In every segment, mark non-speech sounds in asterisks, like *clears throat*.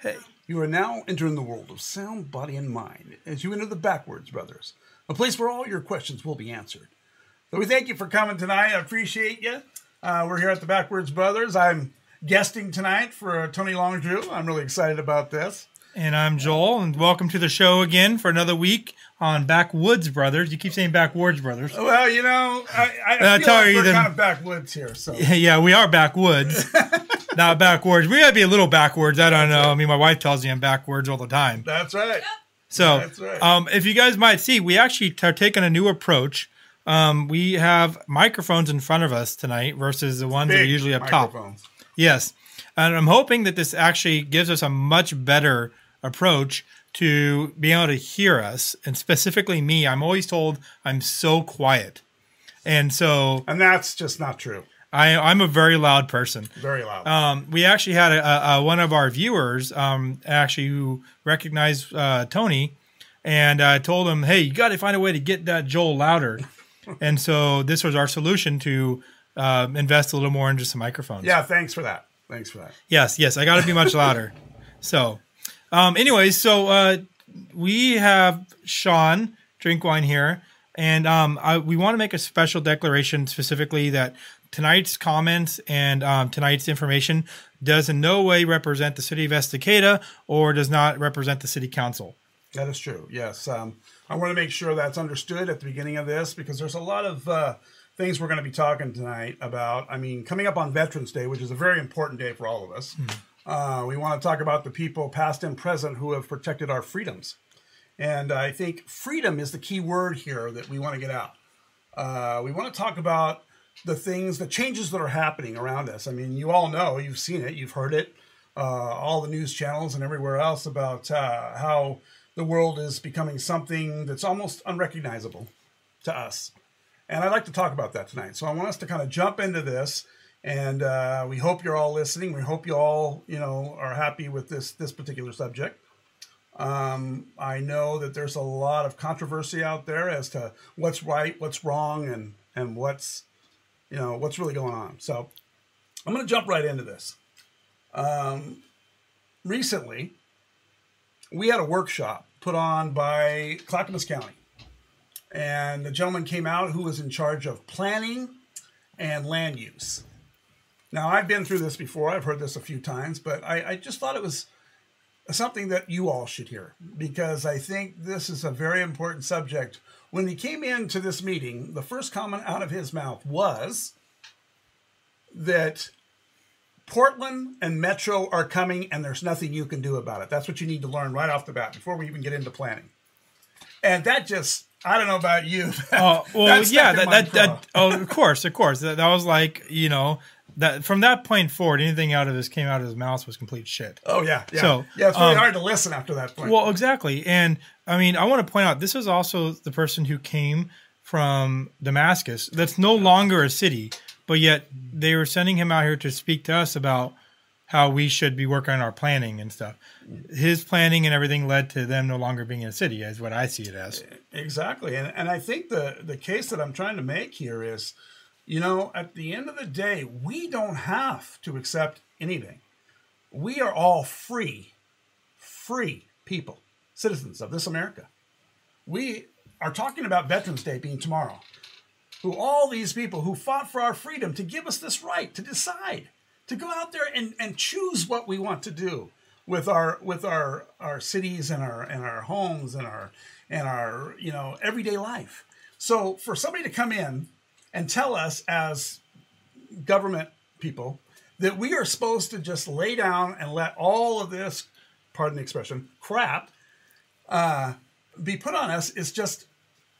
Hey, you are now entering the world of sound, body, and mind as you enter the Backwards Brothers, a place where all your questions will be answered. So we thank you for coming tonight. I appreciate you. Uh, we're here at the Backwards Brothers. I'm guesting tonight for Tony Longdrew. I'm really excited about this. And I'm Joel, and welcome to the show again for another week on Backwoods Brothers. You keep saying Backwoods Brothers. Well, you know, I, I Uh, feel tell like we're then- kind of backwoods here. So *laughs* yeah, we are backwoods, *laughs* not backwards. We gotta be a little backwards. I don't know. I mean, my wife tells me I'm backwards all the time. that's right. So, That's right. um, if you guys might see, we actually are taking a new approach. Um, we have microphones in front of us tonight versus the ones that are usually up top. Yes. And I'm hoping that this actually gives us a much better approach to being able to hear us. And specifically me, I'm always told I'm so quiet. And so And that's just not true. I, I'm a very loud person. Very loud. Um, we actually had a, a, one of our viewers um, actually who recognized uh, Tony and I told him, hey, you got to find a way to get that Joel louder. *laughs* and so this was our solution to uh, invest a little more into some microphones. yeah, thanks for that. Thanks for that. Yes, yes, I got to be much louder. *laughs* So, um, anyways, so uh, we have Sean Drinkwine here, and um, I, we want to make a special declaration specifically that tonight's comments and um, tonight's information does in no way represent the city of Estacada or does not represent the city council. That is true. Yes. Um, I want to make sure that's understood at the beginning of this because there's a lot of uh, things we're going to be talking tonight about. I mean, coming up on Veterans Day, which is a very important day for all of us, uh, we want to talk about the people, past and present, who have protected our freedoms. And I think freedom is the key word here that we want to get out. Uh, we want to talk about the things, the changes that are happening around us. I mean, you all know, you've seen it, you've heard it, uh, all the news channels and everywhere else about uh, how the world is becoming something that's almost unrecognizable to us. And I'd like to talk about that tonight. So I want us to kind of jump into this, and uh, we hope you're all listening. We hope you all, you know, are happy with this this particular subject. Um, I know that there's a lot of controversy out there as to what's right, what's wrong, and and what's you know what's really going on. So I'm going to jump right into this. Um, recently, we had a workshop put on by Clackamas County, and the gentleman came out who was in charge of planning and land use. Now I've been through this before; I've heard this a few times, but I, I just thought it was something that you all should hear because I think this is a very important subject. When he came into this meeting, the first comment out of his mouth was that Portland and Metro are coming and there's nothing you can do about it. That's what you need to learn right off the bat before we even get into planning. And that just, I don't know about you. *laughs* Oh well, yeah, that that, that oh, of course, of course. That, that was like you know that from that point forward, anything out of his came out of his mouth was complete shit. Oh, yeah. Yeah. So, yeah, it's really um, hard to listen after that point. Well, exactly. And I mean, I want to point out this is also the person who came from Damascus. That's no longer a city, but yet they were sending him out here to speak to us about how we should be working on our planning and stuff. His planning and everything led to them no longer being in a city, is what I see it as. Exactly. And, and I think the, the case that I'm trying to make here is, you know, at the end of the day, we don't have to accept anything. We are all free, free people, citizens of this America. We are talking about Veterans Day being tomorrow, who all these people who fought for our freedom to give us this right to decide, to go out there and, and choose what we want to do with our with our our cities and our and our homes and our and our you know everyday life. So for somebody to come in and tell us as government people that we are supposed to just lay down and let all of this, pardon the expression, crap, uh, be put on us is just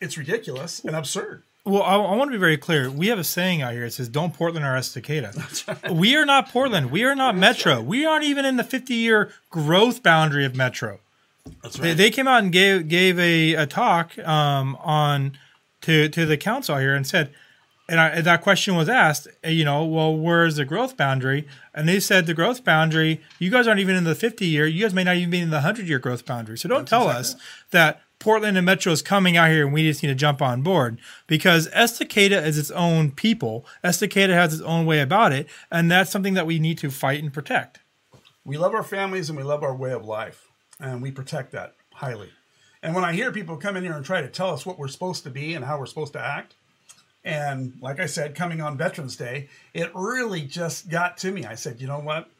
it's ridiculous and absurd. Well, I, I want to be very clear. We have a saying out here. It says, "Don't Portland our Estacada." *laughs* We are not Portland. We are not Metro. We aren't even in the 50-year growth boundary of Metro. That's They, they came out and gave gave a, a talk um, on to to the council here and said, and, I, and that question was asked, uh, you know, well, where's the growth boundary? And they said the growth boundary. You guys aren't even in the 50 year. You guys may not even be in the 100 year growth boundary. So don't tell us that Portland and Metro is coming out here and we just need to jump on board because Estacada is its own people. Estacada has its own way about it, and that's something that we need to fight and protect. we love our families and we love our way of life, and we protect that highly. And when I hear people come in here and try to tell us what we're supposed to be and how we're supposed to act, and like I said, coming on Veterans Day, it really just got to me. I said, you know what?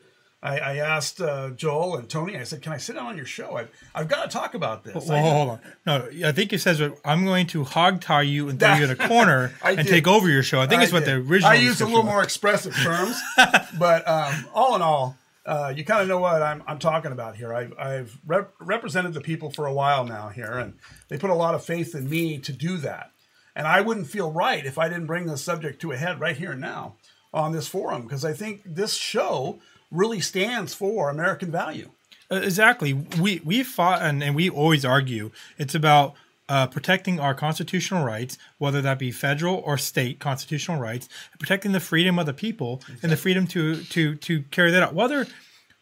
I, I asked uh, Joel and Tony. I said, "Can I sit down on your show? I've, I've got to talk about this." Well, hold on. No, I think it says I'm going to hog tie you and throw you in a *laughs* corner and did. take over your show. I think it's what the original. I used a little was. more expressive terms, *laughs* but um, all in all, uh, you kind of know what I'm, I'm talking about here. I've, I've rep- represented the people for a while now here, and they put a lot of faith in me to do that. And I wouldn't feel right if I didn't bring the subject to a head right here and now on this forum, because I think this show really stands for American value. Uh, exactly. We we fought and, and we always argue. It's about uh, protecting our constitutional rights, whether that be federal or state constitutional rights, protecting the freedom of the people and the freedom to to to carry that out. Whether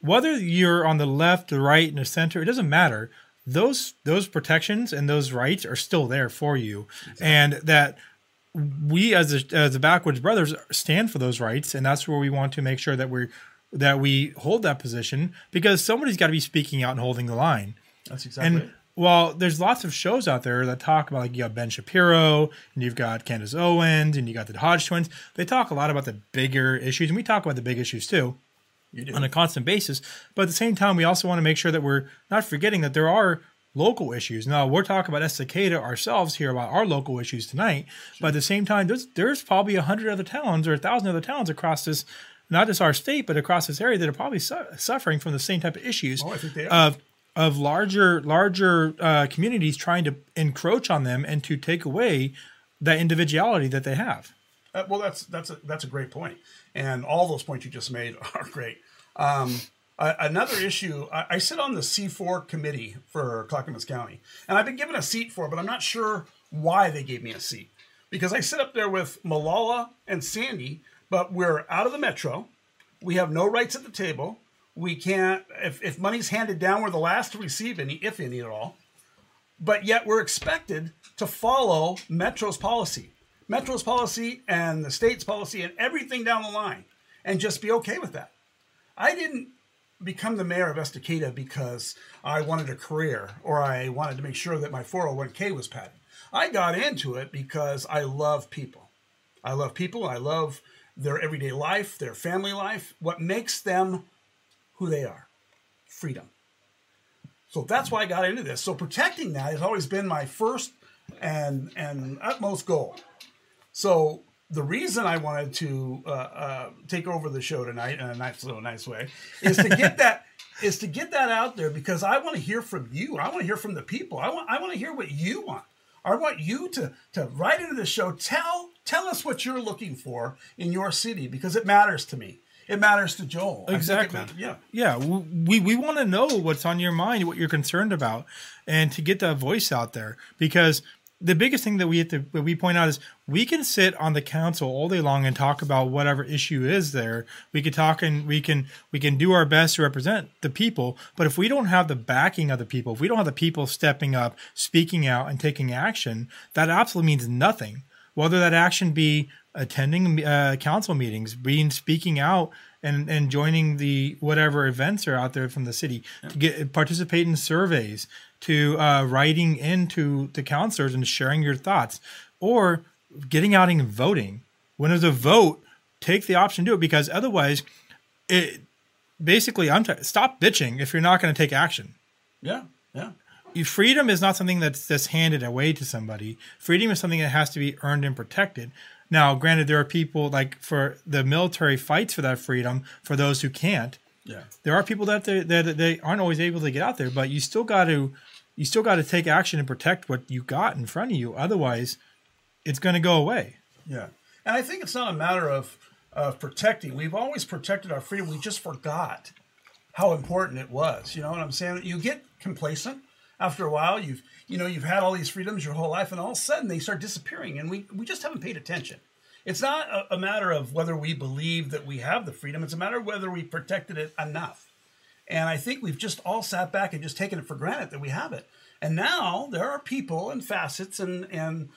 whether you're on the left, the right, and the center, it doesn't matter. Those those protections and those rights are still there for you, and that we as a, as the backwoods brothers stand for those rights, and that's where we want to make sure that we're that we hold that position because somebody's got to be speaking out and holding the line. That's exactly And while there's lots of shows out there that talk about like you got Ben Shapiro and you've got Candace Owens and you got the Hodge twins, they talk a lot about the bigger issues, and we talk about the big issues too on a constant basis. But at the same time, we also want to make sure that we're not forgetting that there are local issues. Now we're talking about Estacada ourselves here about our local issues tonight, but at the same time, there's there's probably a hundred other towns or a thousand other towns across this, not just our state, but across this area that are probably su- suffering from the same type of issues Oh, I think they are. of of larger larger uh, communities trying to encroach on them and to take away that individuality that they have. Uh, well, that's that's a that's a great point, and all those points you just made *laughs* are great. Um, a- another issue, I, I sit on the C4 committee for Clackamas County, and I've been given a seat for, it, but I'm not sure why they gave me a seat because I sit up there with Molalla and Sandy, but we're out of the metro. We have no rights at the table. We can't if, if money's handed down, we're the last to receive any, if any at all but yet we're expected to follow Metro's policy, Metro's policy and the state's policy and everything down the line, and just be okay with that. I didn't become the mayor of Estacada because I wanted a career or I wanted to make sure that my 401k was padded. I got into it because I love people. I love people. I love their everyday life, their family life, what makes them who they are freedom. So that's why I got into this. So protecting that has always been my first and and utmost goal. So the reason I wanted to uh, uh, take over the show tonight in a nice little nice way is to get that *laughs* is to get that out there because I want to hear from you. I want to hear from the people. I want I want to hear what you want. I want you to to write into the show. Tell tell us what you're looking for in your city because it matters to me. It matters to Joel. I think it Exactly. matters- yeah. Yeah, we we want to know what's on your mind, what you're concerned about, and to get that voice out there. Because the biggest thing that we have to that we point out is we can sit on the council all day long and talk about whatever issue is there. We can talk and we can we can do our best to represent the people. But if we don't have the backing of the people, if we don't have the people stepping up, speaking out, and taking action, that absolutely means nothing whether that action be attending uh, council meetings, being speaking out and and joining the whatever events are out there from the city to get participate in surveys, to uh, writing into the councilors and sharing your thoughts, or getting out and voting. When there's a vote, take the option to do it because otherwise, it basically I'm t- stop bitching if you're not going to take action Yeah. Yeah. Freedom is not something that's just handed away to somebody. Freedom is something that has to be earned and protected. Now, granted, there are people like for the military fights for that freedom for those who can't. Yeah. There are people that they, that they aren't always able to get out there, but you still got to you still got to take action and protect what you got in front of you. Otherwise, it's going to go away. Yeah. And I think it's not a matter of of protecting. We've always protected our freedom. We just forgot how important it was. You know what I'm saying? You get complacent after a while. You've you know you've had all these freedoms your whole life, and all of a sudden they start disappearing, and we we just haven't paid attention. It's not a, a matter of whether we believe that we have the freedom. It's a matter of whether we protected it enough. And I think we've just all sat back and just taken it for granted that we have it. And now there are people and facets and and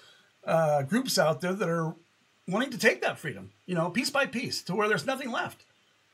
uh, groups out there that are wanting to take that freedom, you know, piece by piece, to where there's nothing left.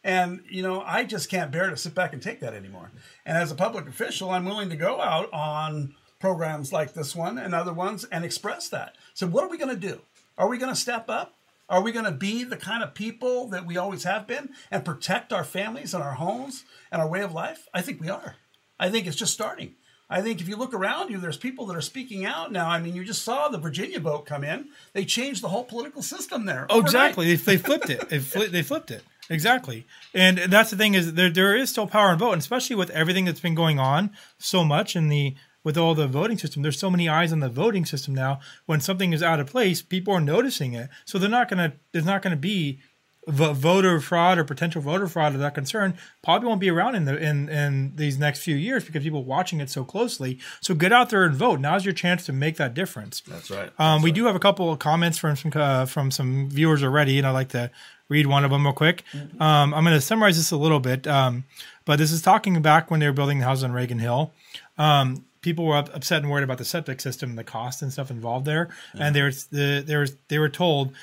And, you know, I just can't bear to sit back and take that anymore. And as a public official, I'm willing to go out on programs like this one and other ones and express that. So, what are we going to do? Are we going to step up? Are we going to be the kind of people that we always have been and protect our families and our homes and our way of life? I think we are. I think it's just starting. I think if you look around you, there's people that are speaking out now. I mean, you just saw the Virginia vote come in. They changed the whole political system there. Oh, exactly. They, they flipped it. They, flipped, they flipped it. Exactly. And that's the thing is there there is still power in vote, and especially with everything that's been going on so much in the with all the voting system. There's so many eyes on the voting system now. When something is out of place, people are noticing it. So they're not gonna there's not gonna be voter fraud or potential voter fraud of that concern probably won't be around in the in in these next few years because people watching it so closely. So get out there and vote. Now's your chance to make that difference. That's right. Um, That's we right. do have a couple of comments from some uh, from some viewers already, and I'd like to read one of them real quick. Mm-hmm. Um, I'm going to summarize this a little bit, um, but this is talking back when they were building the house on Reagan Hill. Um, people were up, upset and worried about the septic system, and the cost and stuff involved there, and they were the, they were they were told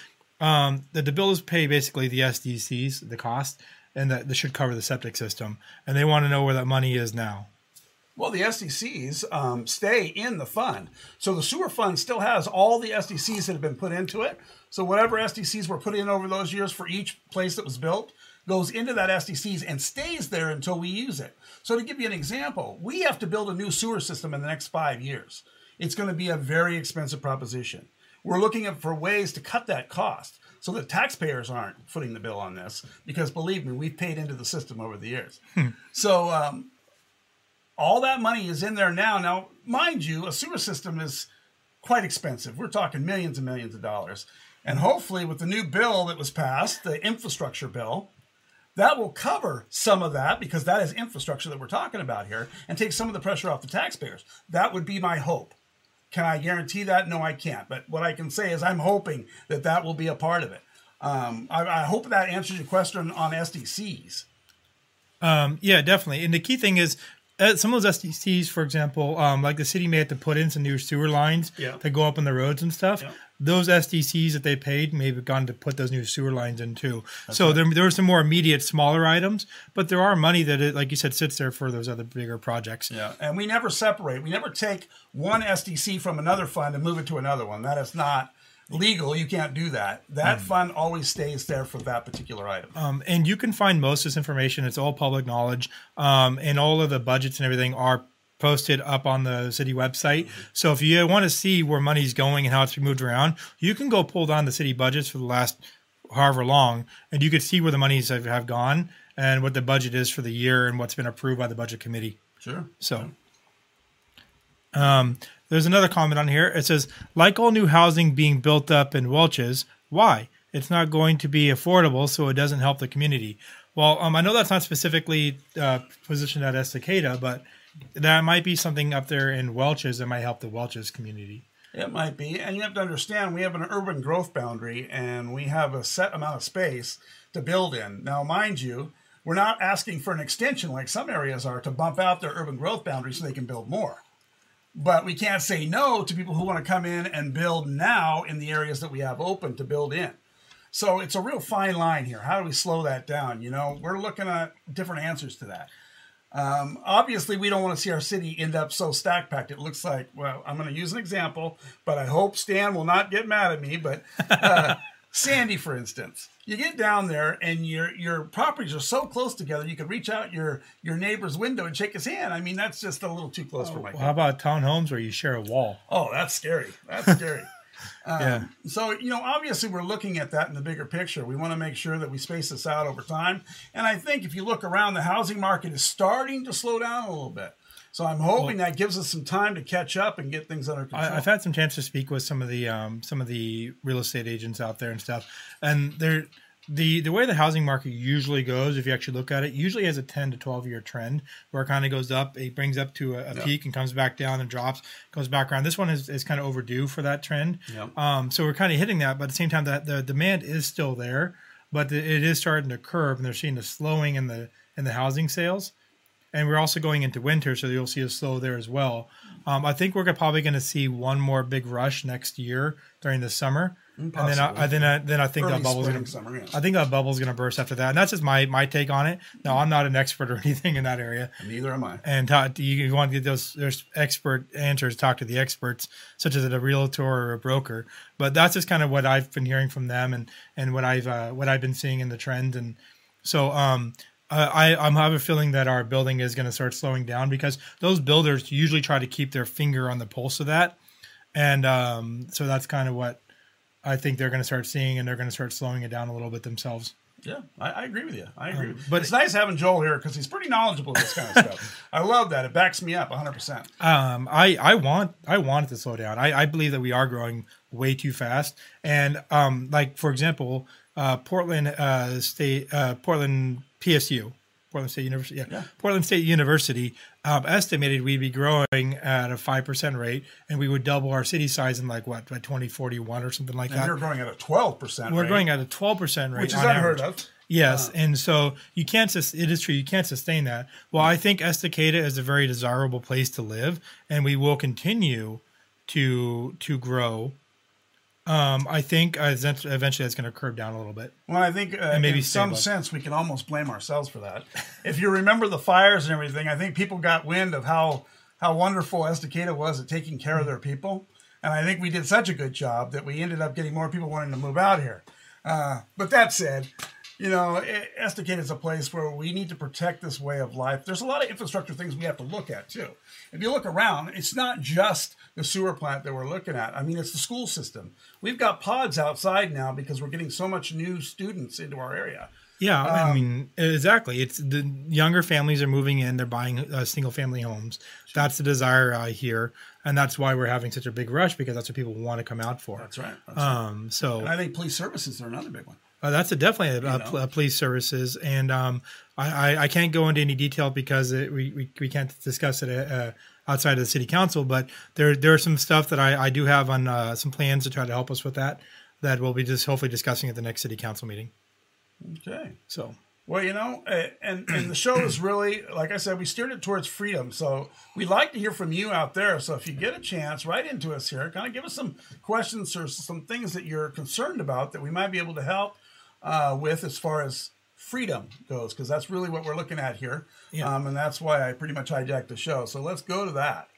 um, that the bills pay basically the SDCs the cost, and that this should cover the septic system, and they want to know where that money is now. Well, the SDCs um, stay in the fund. So the sewer fund still has all the SDCs that have been put into it. So whatever SDCs were put in over those years for each place that was built goes into that SDCs and stays there until we use it. So to give you an example, we have to build a new sewer system in the next five years. It's going to be a very expensive proposition. We're looking for ways to cut that cost so that taxpayers aren't footing the bill on this because believe me, we've paid into the system over the years. So um, all that money is in there now. Now, mind you, a sewer system is quite expensive. We're talking millions and millions of dollars. And hopefully, with the new bill that was passed, the infrastructure bill, that will cover some of that because that is infrastructure that we're talking about here and take some of the pressure off the taxpayers. That would be my hope. Can I guarantee that? No, I can't. But what I can say is I'm hoping that that will be a part of it. Um, I, I hope that answers your question on SDCs. Um, yeah, definitely. And the key thing is uh, some of those SDCs, for example, um, like the city may have to put in some new sewer lines Yeah. to go up on the roads and stuff. Yeah. Those SDCs that they paid may have gone to put those new sewer lines in too. so there, there are some more immediate, smaller items, but there are money that, it, like you said, sits there for those other bigger projects. Yeah, and we never separate. We never take one SDC from another fund and move it to another one. That is not legal. You can't do that. That fund always stays there for that particular item. Um, and you can find most of this information. It's all public knowledge, um, and all of the budgets and everything are posted up on the city website. So if you want to see where money's going and how it's moved around, you can go pull down the city budgets for the last however long, and you could see where the monies have, have gone and what the budget is for the year and what's been approved by the budget committee. Sure. So, um, there's another comment on here. It says, like all new housing being built up in Welches, why? It's not going to be affordable, so it doesn't help the community. Well, um, I know that's not specifically uh, positioned at Estacada, but that might be something up there in Welches that might help the Welches community. It might be. And you have to understand we have an urban growth boundary and we have a set amount of space to build in. Now, mind you, we're not asking for an extension like some areas are to bump out their urban growth boundary so they can build more. But we can't say no to people who want to come in and build now in the areas that we have open to build in. So it's a real fine line here. How do we slow that down? You know, we're looking at different answers to that. Um, obviously, we don't want to see our city end up so stack packed. It looks like, well, I'm going to use an example, but I hope Stan will not get mad at me. But uh, *laughs* Sandy, for instance, you get down there and your your properties are so close together, you could reach out your your neighbor's window and shake his hand. I mean, that's just a little too close for oh, my. Well, how about townhomes where you share a wall? Oh, that's scary. That's scary. *laughs* Um, yeah. So, you know, obviously we're looking at that in the bigger picture. We want to make sure that we space this out over time. And I think if you look around, the housing market is starting to slow down a little bit. So I'm hoping that gives us some time to catch up and get things under control. I, I've had some chance to speak with some of the um, some of the real estate agents out there and stuff, and they're the the way the housing market usually goes, if you actually look at it, usually has a ten to twelve year trend where it kind of goes up, it brings up to a, a peak and comes back down and drops, goes back around. This one is, is kind of overdue for that trend. Yeah. Um, so we're kind of hitting that, but at the same time, that the demand is still there, but the, it is starting to curve, and they're seeing a slowing in the in the housing sales and we're also going into winter, so you'll see a slow there as well. Um, I think we're probably going to see one more big rush next year during the summer, and then I, then I, then I think Early that bubble's spring, gonna summer, yeah. I think that bubble's gonna burst after that, and that's just my my take on it. No, I'm not an expert or *laughs* anything in that area. Neither am I. And talk, you want to get those there's expert answers, talk to the experts, such as a realtor or a broker. But that's just kind of what I've been hearing from them, and and what I've uh, what I've been seeing in the trend. And so um, uh, I I'm have a feeling that our building is going to start slowing down because those builders usually try to keep their finger on the pulse of that, and um, so that's kind of what I think they're going to start seeing, and they're going to start slowing it down a little bit themselves. Yeah, I, I agree with you. I agree. Um, but it's nice having Joel here because he's pretty knowledgeable in this kind of stuff. I love that. It backs me up 100. percent Um, I I want I want it to slow down. I, I believe that we are growing way too fast. And um, like for example, uh, Portland uh, State uh, Portland PSU, Portland State University, yeah, Yeah. Portland State University um, estimated we'd be growing at a five percent rate, and we would double our city size in like what by twenty forty one or something like And that. you're growing at a 12 percent. We're growing at a twelve percent rate, which is unheard average. of. Yes, and so you can't. Sus- it is true. You can't sustain that. Well, I think Estacada is a very desirable place to live, and we will continue to to grow. Um, I think eventually that's going to curve down a little bit. Well, I think uh, maybe in some above. sense we can almost blame ourselves for that. if you remember the fires and everything, I think people got wind of how how wonderful Estacada was at taking care of their people, and I think we did such a good job that we ended up getting more people wanting to move out here. Uh, but that said, you know, Estacada is a place where we need to protect this way of life. There's a lot of infrastructure things we have to look at too. If you look around, it's not just the sewer plant that we're looking at. I mean, it's the school system. We've got pods outside now because we're getting so much new students into our area. Yeah, I Um, mean exactly. It's the younger families are moving in; they're buying uh, single family homes. That's the desire uh, here, and that's why we're having such a big rush because that's what people want to come out for. That's right. That's. Um, so And I think police services are another big one. Uh, that's a definitely a, a, pl- a police services, and um, I, I, I can't go into any detail because it, we, we we can't discuss it uh, outside of the city council. But there there are some stuff that I, I do have on uh, some plans to try to help us with that. That we'll be just hopefully discussing at the next city council meeting. Okay. So Well, you know, and and the show is really, like I said, we steered it towards freedom. So we'd like to hear from you out there. So if you get a chance, write into us here. Kind of give us some questions or some things that you're concerned about that we might be able to help uh, with as far as freedom goes, because that's really what we're looking at here. Yeah. Um, and that's why I pretty much hijacked the show. So let's go to that.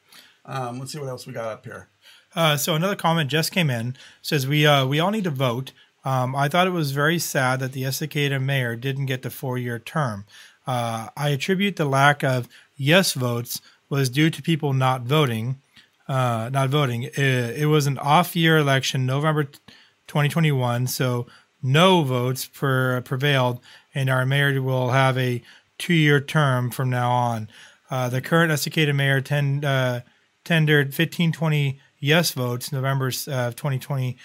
Um, let's see what else we got up here. Uh, so another comment just came in says we uh, we all need to vote. Um, I thought it was very sad that the Estacada mayor didn't get the four year term. Uh, I attribute the lack of yes votes was due to people not voting. Uh, not voting. It, it was an off year election, November 2021. So no votes per, prevailed, and our mayor will have a two year term from now on. Uh, the current Estacada mayor tend, uh, tendered 1520 yes votes November uh, 2020.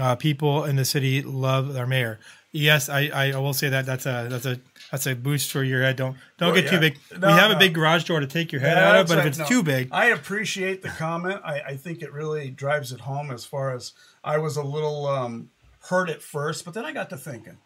Uh, people in the city love their mayor. Yes, I, I will say that that's a that's a that's a boost for your head. Don't don't Well, get too big. No, we have no. a big garage door to take your head out of, but right. if it's No, too big, I appreciate the comment. I, I think it really drives it home as far as I was a little um, hurt it first, but then I got to thinking,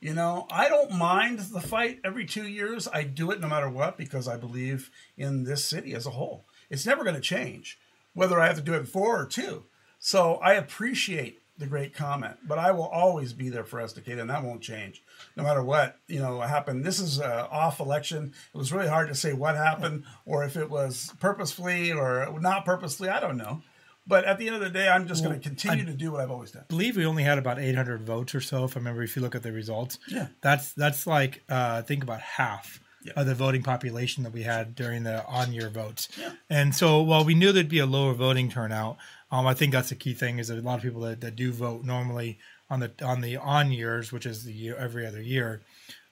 you know, I don't mind the fight every two years. I do it no matter what because I believe in this city as a whole. It's never going to change, whether I have to do it four or two. So I appreciate the great comment, but I will always be there for Estacada, and that won't change, no matter what you know happened. This is a off election. It was really hard to say what happened, or if it was purposefully or not purposely. I don't know. But at the end of the day, I'm just going to continue to do what I've always done. believe we only had about 800 votes or so. If I remember, if you look at the results, Yeah. that's that's like uh, I think about half Yeah. of the voting population that we had during the on-year votes. Yeah. And so, while we knew there'd be a lower voting turnout, um, I think that's the key thing is that a lot of people that, that do vote normally on the on the on years, which is the year every other year.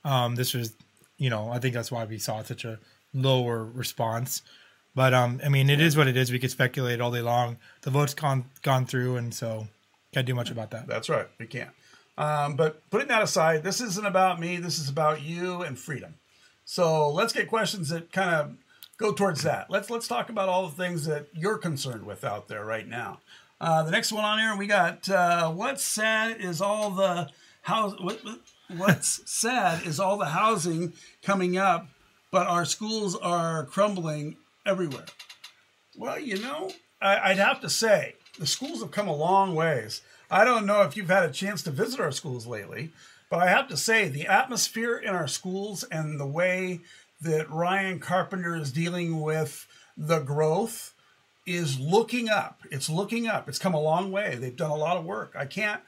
Um, this was, you know, I think that's why we saw such a lower response. But um, I mean, it is what it is. We could speculate all day long. The vote's gone gone through, and so can't do much about that. That's right. We can't. Um, but putting that aside, this isn't about me. This is about you and freedom. So let's get questions that kind of go towards that. Let's let's talk about all the things that you're concerned with out there right now. Uh, the next one on here, we got uh, what's sad is all the house. What, what- what's *laughs* sad is all the housing coming up, but our schools are crumbling everywhere. Well, you know, I, I'd have to say the schools have come a long ways. I don't know if you've had a chance to visit our schools lately, but I have to say the atmosphere in our schools and the way that Ryan Carpenter is dealing with the growth is looking up. It's looking up. It's come a long way. They've done a lot of work. I can't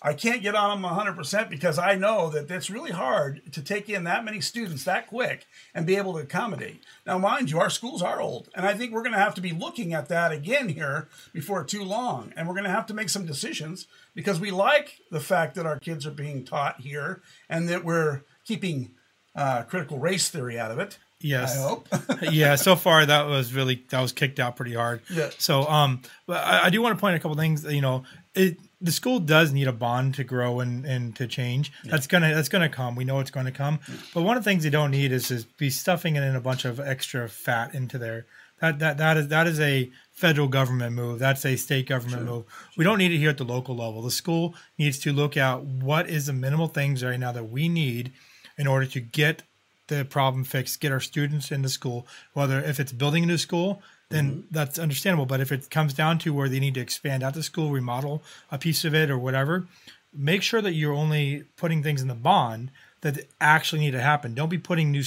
I can't get on them 100% because I know that it's really hard to take in that many students that quick and be able to accommodate. Now, mind you, our schools are old, and I think we're going to have to be looking at that again here before too long. And we're going to have to make some decisions because we like the fact that our kids are being taught here and that we're keeping uh, critical race theory out of it. Yes. I hope. *laughs* yeah. So far, that was really that was kicked out pretty hard. Yeah. So, um, but I, I do want to point out a couple things. You know, it the school does need a bond to grow and, and to change. Yeah. That's gonna that's gonna come. We know it's going to come. But one of the things they don't need is is be stuffing it in a bunch of extra fat into there. That that that is that is a federal government move. That's a state government sure. move. We don't need it here at the local level. The school needs to look at what is the minimal things right now that we need in order to get the problem fixed, get our students into school. Whether if it's building a new school, then mm-hmm. that's understandable. But if it comes down to where they need to expand out the school, remodel a piece of it or whatever, make sure that you're only putting things in the bond that actually need to happen. Don't be putting new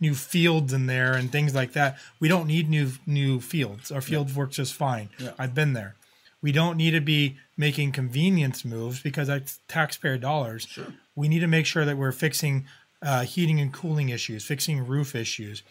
new fields in there and things like that. We don't need new new fields. Our field yeah. work just fine. Yeah. I've been there. We don't need to be making convenience moves because that's taxpayer dollars. Sure. We need to make sure that we're fixing uh, heating and cooling issues, fixing roof issues,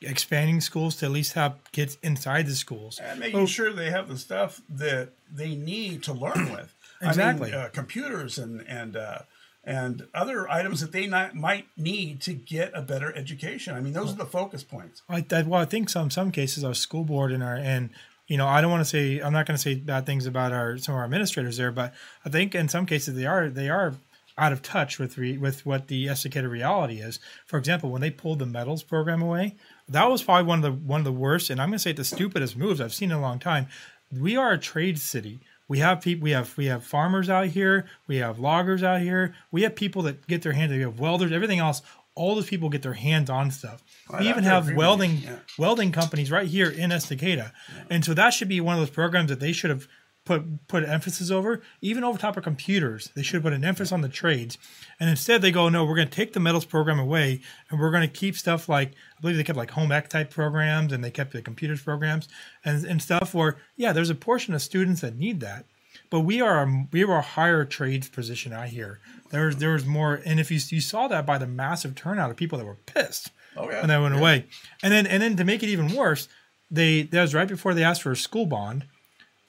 expanding schools to at least have kids inside the schools, and making oh, sure they have the stuff that they need to learn *clears throat* with. exactly, I mean, uh, computers and and uh, and other items that they not, might need to get a better education. I mean, those are the focus points. I, I, well, I think some some cases our school board and our and you know I don't want to say I'm not going to say bad things about our some of our administrators there, but I think in some cases they are they are out of touch with re, with what the Estacada reality is. For example, when they pulled the metals program away, that was probably one of the one of the worst, and I'm going to say the stupidest moves I've seen in a long time. We are a trade city. We have people. We have we have farmers out here. We have loggers out here. We have people that get their hands. We have welders. Everything else. All those people get their hands on stuff. Well, we even have welding yeah. welding companies right here in Estacada, yeah. and so that should be one of those programs that they should have put put emphasis over, even over top of computers. They should put an emphasis on the trades, and instead they go, no, we're going to take the metals program away, and we're going to keep stuff like I believe they kept like home ec type programs, and they kept the computers programs and and stuff. Where yeah, there's a portion of students that need that, but we are a, we are a higher trades position out here. There's there's more, and if you you saw that by the massive turnout of people that were pissed, oh yeah, and that went yeah. away, and then and then to make it even worse, they that was right before they asked for a school bond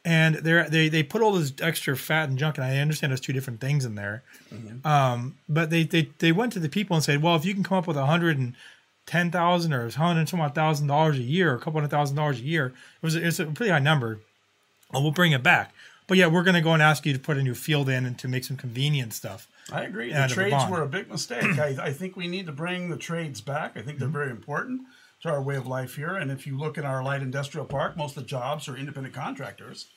and they they they put all this extra fat and junk, and I understand there's two different things in there. Mm-hmm. Um, but they, they they went to the people and said, well, if you can come up with a hundred and ten thousand or a hundred some odd thousand dollars a year, or a couple hundred thousand dollars a year, it was it's a pretty high number. Well, we'll bring it back. But yeah, we're going to go and ask you to put a new field in and to make some convenient stuff. I agree. The trades were a big mistake. *clears throat* I, I, think we need to bring the trades back. I think they're mm-hmm. very important to our way of life here. And if you look in our light industrial park, most of the jobs are independent contractors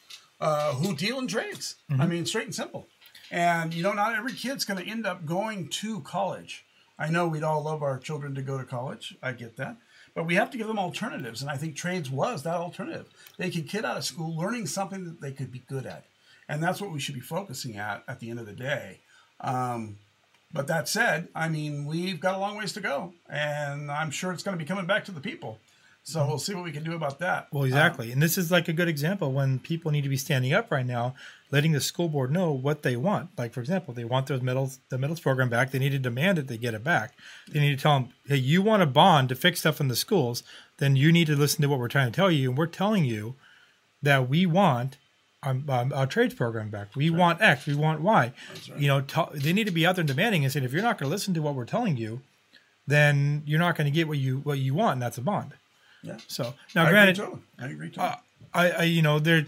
uh, who deal in trades. Mm-hmm. I mean, straight and simple. And you know, not every kid's going to end up going to college. I know we'd all love our children to go to college. I get that. But we have to give them alternatives. And I think trades was that alternative. They could get out of school learning something that they could be good at. And that's what we should be focusing at at the end of the day. Um, but that said, I mean, we've got a long ways to go, and I'm sure it's going to be coming back to the people. So we'll see what we can do about that. Well, exactly. Um, and this is like a good example when people need to be standing up right now, letting the school board know what they want. Like, for example, they want those metals, the metals program back. They need to demand it. They get it back. They need to tell them, hey, you want a bond to fix stuff in the schools, then you need to listen to what we're trying to tell you. And we're telling you that we want um, um, our trades program back. We right. want X. We want Y. Right. You know, t- they need to be out there demanding and saying, if you're not going to listen to what we're telling you, then you're not going to get what you what you want, and that's a bond. Yeah. So now, I granted, agree. I agree. Uh, I, I, you know, there,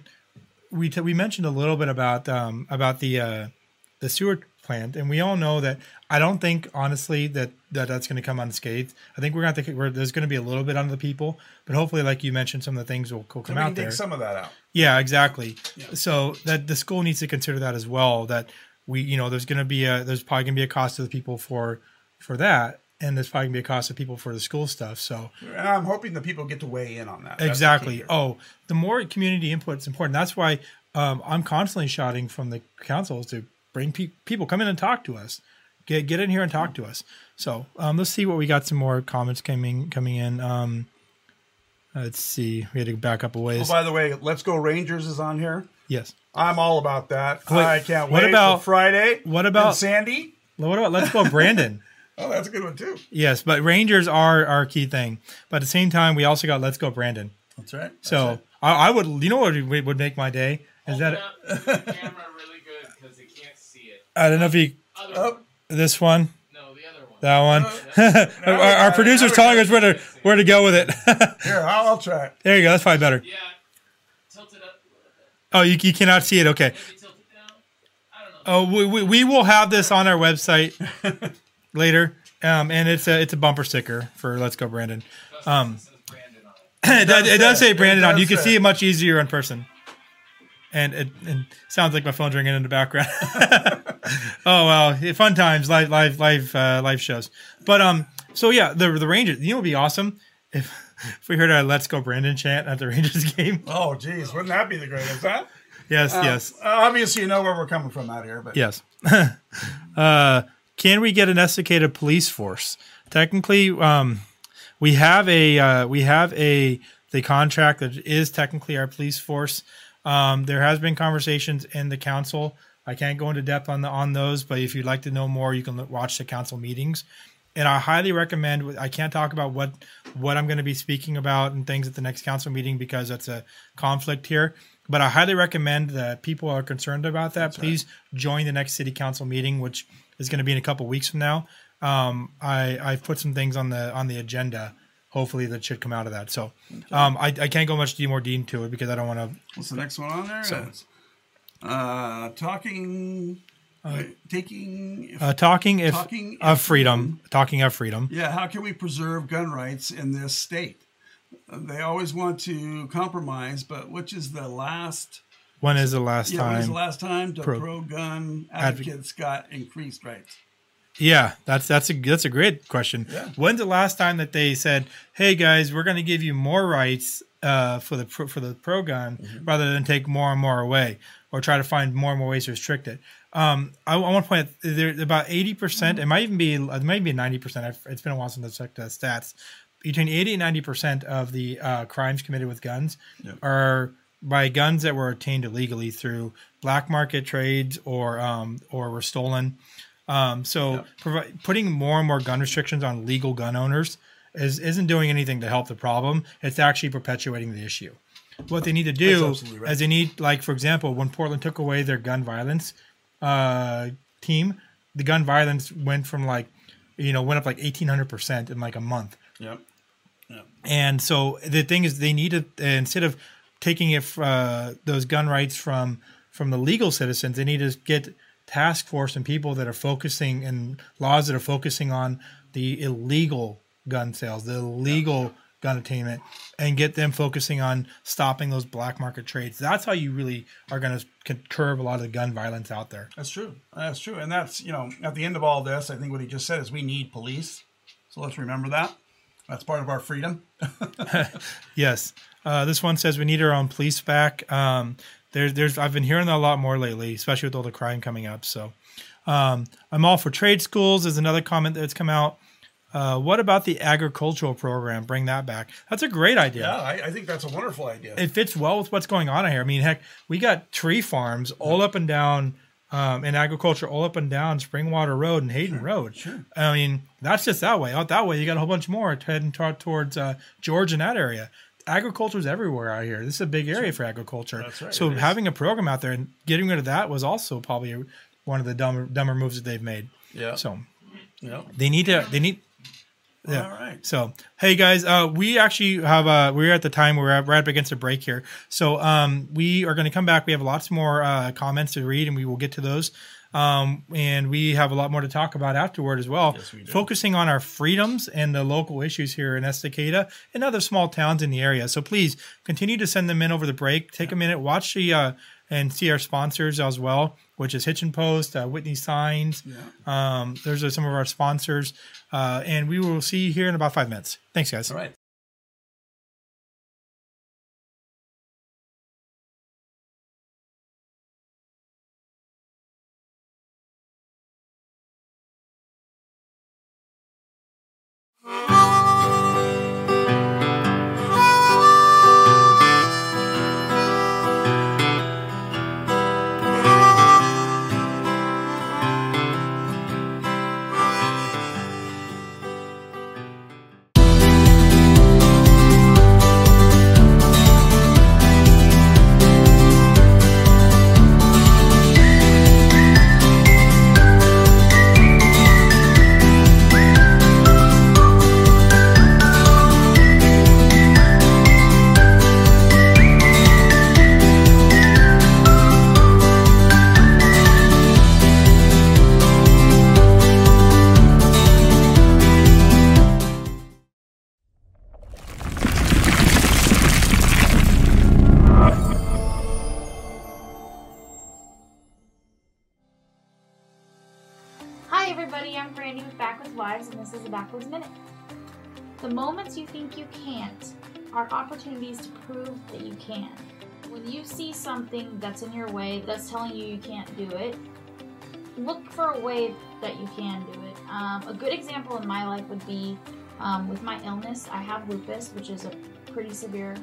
we t- we mentioned a little bit about um about the uh the sewer plant, and we all know that I don't think honestly that, that that's going to come unscathed. I think we're going to have there's going to be a little bit on the people, but hopefully, like you mentioned, some of the things will, will come out there. Some of that out. Yeah, exactly. Yeah. So that the school needs to consider that as well. That we, you know, there's going to be a there's probably going to be a cost to the people for for that, and there's probably going to be a cost to people for the school stuff. So, and I'm hoping the people get to weigh in on that. That's exactly. Oh, the more community input is important. That's why um, I'm constantly shouting from the councils to bring pe- people come in and talk to us. Get get in here and talk to us. So um, let's see what we got. Some more comments coming coming in. Um, let's see. We had to back up a Oh, ways. by the way, Let's Go Rangers is on here. yes. I'm all about that. Wait, I can't what wait about- for Friday. what about- and Sandy? What about let's go, Brandon? *laughs* Oh, that's a good one too. yes, but Rangers are our key thing. But at the same time, we also got let's go, Brandon. That's right. So I, I would, you know, what would, would make my day is that Hold up the camera really good because they can't see it. I don't know if you Oh, this one, no, the other one. that one. now *laughs* our, our got producer's telling us where to where to go with it. *laughs* here, I'll, I'll try. it. there you go. That's probably better. yeah, tilt it up a little bit. Oh, you, you cannot see it. Okay. Tilt it down. I don't know. Oh, we, we, we will have this on our website *laughs* later. Um, and it's a it's a bumper sticker for Let's Go Brandon. Um, it says Brandon on it. it, does, it does say- say it Brandon on. does You can say. see it much easier in person. And it, and sounds like my phone's ringing in the background. *laughs* oh well, fun times, live live live uh, live shows. But um, so yeah, the the Rangers. You know, would be awesome *laughs* if if we heard our "Let's Go Brandon" chant at the *laughs* Rangers game. Oh, geez, wouldn't that be the greatest? Huh? Yes, yes. Uh, obviously, you know where we're coming from out here, but Yes. uh, can we get an Estacada police force? Technically, um, we have a uh, we have a the contract that is technically our police force. Um, there has been conversations in the council. I can't go into depth on the on those, but if you'd like to know more, you can watch the council meetings. And I highly recommend. I can't talk about what what I'm going to be speaking about and things at the next council meeting because that's a conflict here. But I highly recommend that people are concerned about that. please join the next city council meeting, which is going to be in a couple weeks from now. Um, I I've put some things on the on the agenda. Hopefully that should come out of that. So um, I, I can't go much more deep into it because I don't want to. what's the next one on there? So- uh, talking, wait, taking. Uh, talking if Talking of if- freedom, talking of freedom. yeah, how can we preserve gun rights in this state? Uh, They always want to compromise, but which is the last? When is the last Yeah, when was time? the last time the Pro- pro-gun Advoc- advocates got increased rights? Yeah, that's that's a that's a great question. Yeah. When's the last time that they said, "Hey guys, we're going to give you more rights uh, for the pro, for the pro gun Mm-hmm. rather than take more and more away, or try to find more and more ways to restrict it"? Um, I, I want to point out there about eighty percent. It might even be it might be ninety percent. It's been a while since I checked the stats. Between eighty and ninety percent of the uh, crimes committed with guns Yep. are by guns that were obtained illegally through black market trades or um, or were stolen. Um, so provi- putting more and more gun restrictions on legal gun owners is isn't doing anything to help the problem. It's actually perpetuating the issue. What they need to do right. is they need, like for example, when Portland took away their gun violence uh, team, the gun violence went from like, you know, went up like eighteen hundred percent in like a month. Yep. And so the thing is, they need to instead of taking it uh, those gun rights from from the legal citizens, they need to get task force and people that are focusing and laws that are focusing on the illegal gun sales, the illegal gun attainment, and get them focusing on stopping those black market trades. That's how you really are going to curb a lot of the gun violence out there. That's true. That's true. And that's, you know, at the end of all this, I think what he just said is we need police. So let's remember that. That's part of our freedom. *laughs* *laughs* Yes. Uh, this one says we need our own police back. Um, there's, there's, I've been hearing that a lot more lately, especially with all the crime coming up. So, um, I'm all for trade schools. Is another comment that's come out. Uh, what about the agricultural program? Bring that back. That's a great idea. Yeah, I, I think that's a wonderful idea. It fits well with what's going on here. I mean, heck, we got tree farms all up and down, um, in agriculture all up and down Springwater Road and Hayden Road. sure. I mean, that's just that way. Out that way, you got a whole bunch more heading toward, towards uh, George and that area. Agriculture is everywhere out here. This is a big area for agriculture. That's right, So having a program out there and getting rid of that was also probably one of the dumber dumber moves that they've made. yeah. So yeah. they need to they need yeah. All right. So, hey guys, uh, we actually have uh, we're at the time we're at, we're up against a break here. So, um, we are going to come back. We have lots more uh, comments to read, and we will get to those. Um, and we have a lot more to talk about afterward as well. Yes, we do. Focusing on our freedoms and the local issues here in Estacada and other small towns in the area. So please continue to send them in over the break. Take a minute, watch the uh, and see our sponsors as well, which is Hitch and Post, uh, Whitney Signs. Yeah. Um, those are some of our sponsors. Uh, and we will see you here in about five minutes. Thanks, guys. All right. I'm Brandy with Backwoods Wives, and this is a Backwoods Minute. The moments you think you can't are opportunities to prove that you can. When you see something that's in your way that's telling you you can't do it, look for a way that you can do it. Um, a good example in my life would be um, with my illness. I have lupus, which is a pretty severe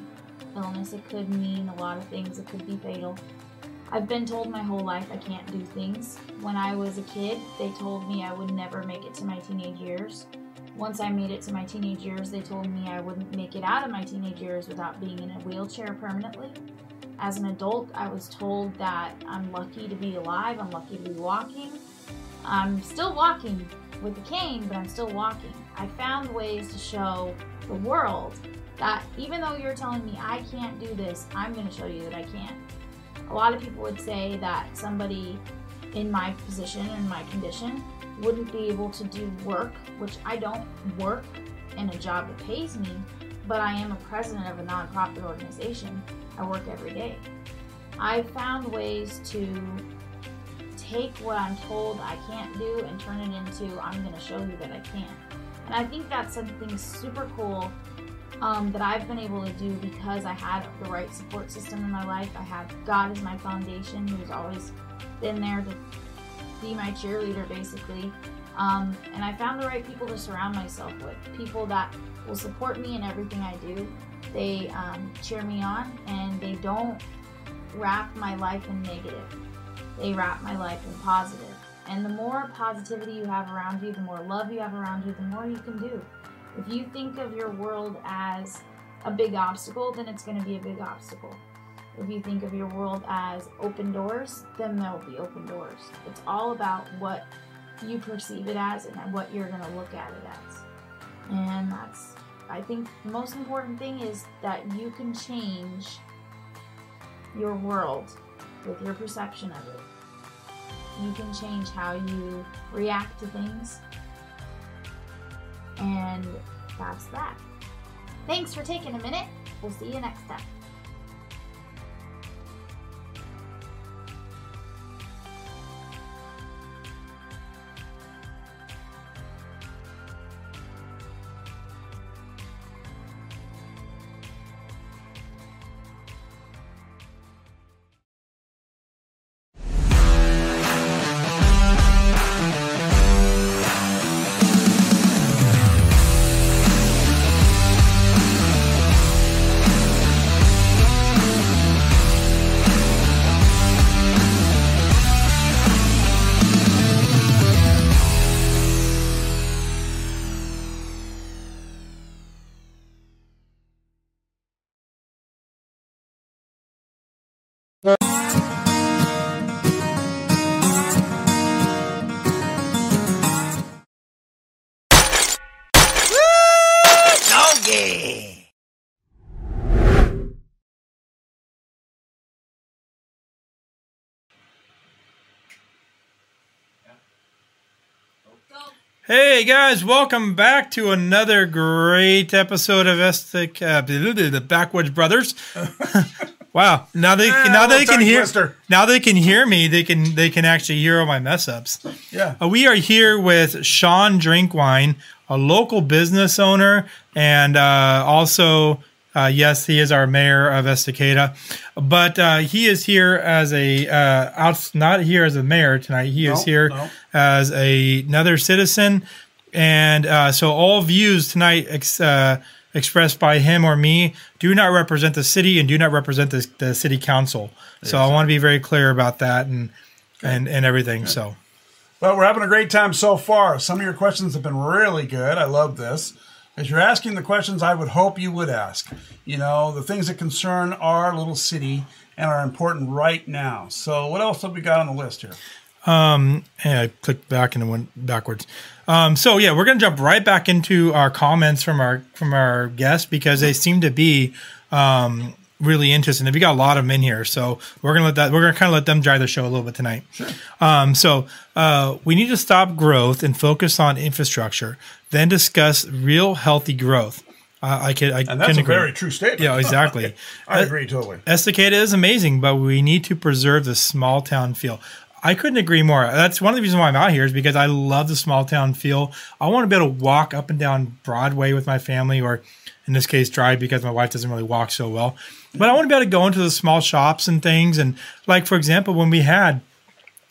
illness. It could mean a lot of things, it could be fatal. I've been told my whole life I can't do things. When I was a kid, they told me I would never make it to my teenage years. Once I made it to my teenage years, they told me I wouldn't make it out of my teenage years without being in a wheelchair permanently. As an adult, I was told that I'm lucky to be alive, I'm lucky to be walking. I'm still walking with a cane, but I'm still walking. I found ways to show the world that even though you're telling me I can't do this, I'm going to show you that I can. A lot of people would say that somebody in my position and my condition wouldn't be able to do work, which I don't work in a job that pays me, but I am a president of a nonprofit organization. I work every day. I've found ways to take what I'm told I can't do and turn it into I'm going to show you that I can. And I think that's something super cool um, that I've been able to do because I had the right support system in my life. I have God as my foundation, who's always been there to be my cheerleader, basically. Um, and I found the right people to surround myself with people that will support me in everything I do. They um, cheer me on and they don't wrap my life in negative, they wrap my life in positive. And the more positivity you have around you, the more love you have around you, the more you can do. If you think of your world as a big obstacle, then it's going to be a big obstacle. If you think of your world as open doors, then there will be open doors. It's all about what you perceive it as and what you're going to look at it as. And that's, I think, the most important thing is that you can change your world with your perception of it. You can change how you react to things and that's that. Thanks for taking a minute. We'll see you next time. Hey guys, welcome back to another great episode of Estic, uh, the Backwoods Brothers. *laughs* wow! Now they Ah, now they can hear twister. now they can hear me. They can they can actually hear all my mess ups. Yeah. Uh, we are here with Sean Drinkwine, a local business owner, and uh, also, uh, yes, he is our mayor of Estacada. But uh, he is here as a uh, out, not here as a mayor tonight. He is here no. as a, another citizen, and uh, so all views tonight ex, uh, expressed by him or me do not represent the city and do not represent the, the city council. So I want to be very clear about that and and and everything. So. Well, we're having a great time so far. Some of your questions have been really good. I love this. As you're asking the questions I would hope you would ask. You know, the things that concern our little city and are important right now. So, what else have we got on the list here? Um, And I clicked back and it went backwards. Um, so yeah, we're gonna jump right back into our comments from our from our guests because they seem to be um, really interesting. We got a lot of them in here, so we're gonna let that we're gonna kind of let them drive the show a little bit tonight. Um, so uh, we need to stop growth and focus on infrastructure, then discuss real healthy growth. Uh, I could, I And that's can a agree. very true statement. yeah, exactly. *laughs* I agree totally. Estacada is amazing, but we need to preserve the small town feel. I couldn't agree more. That's one of the reasons why I'm out here is because I love the small town feel. I want to be able to walk up and down Broadway with my family, or in this case, drive because my wife doesn't really walk so well. But I want to be able to go into the small shops and things. And like for example, when we had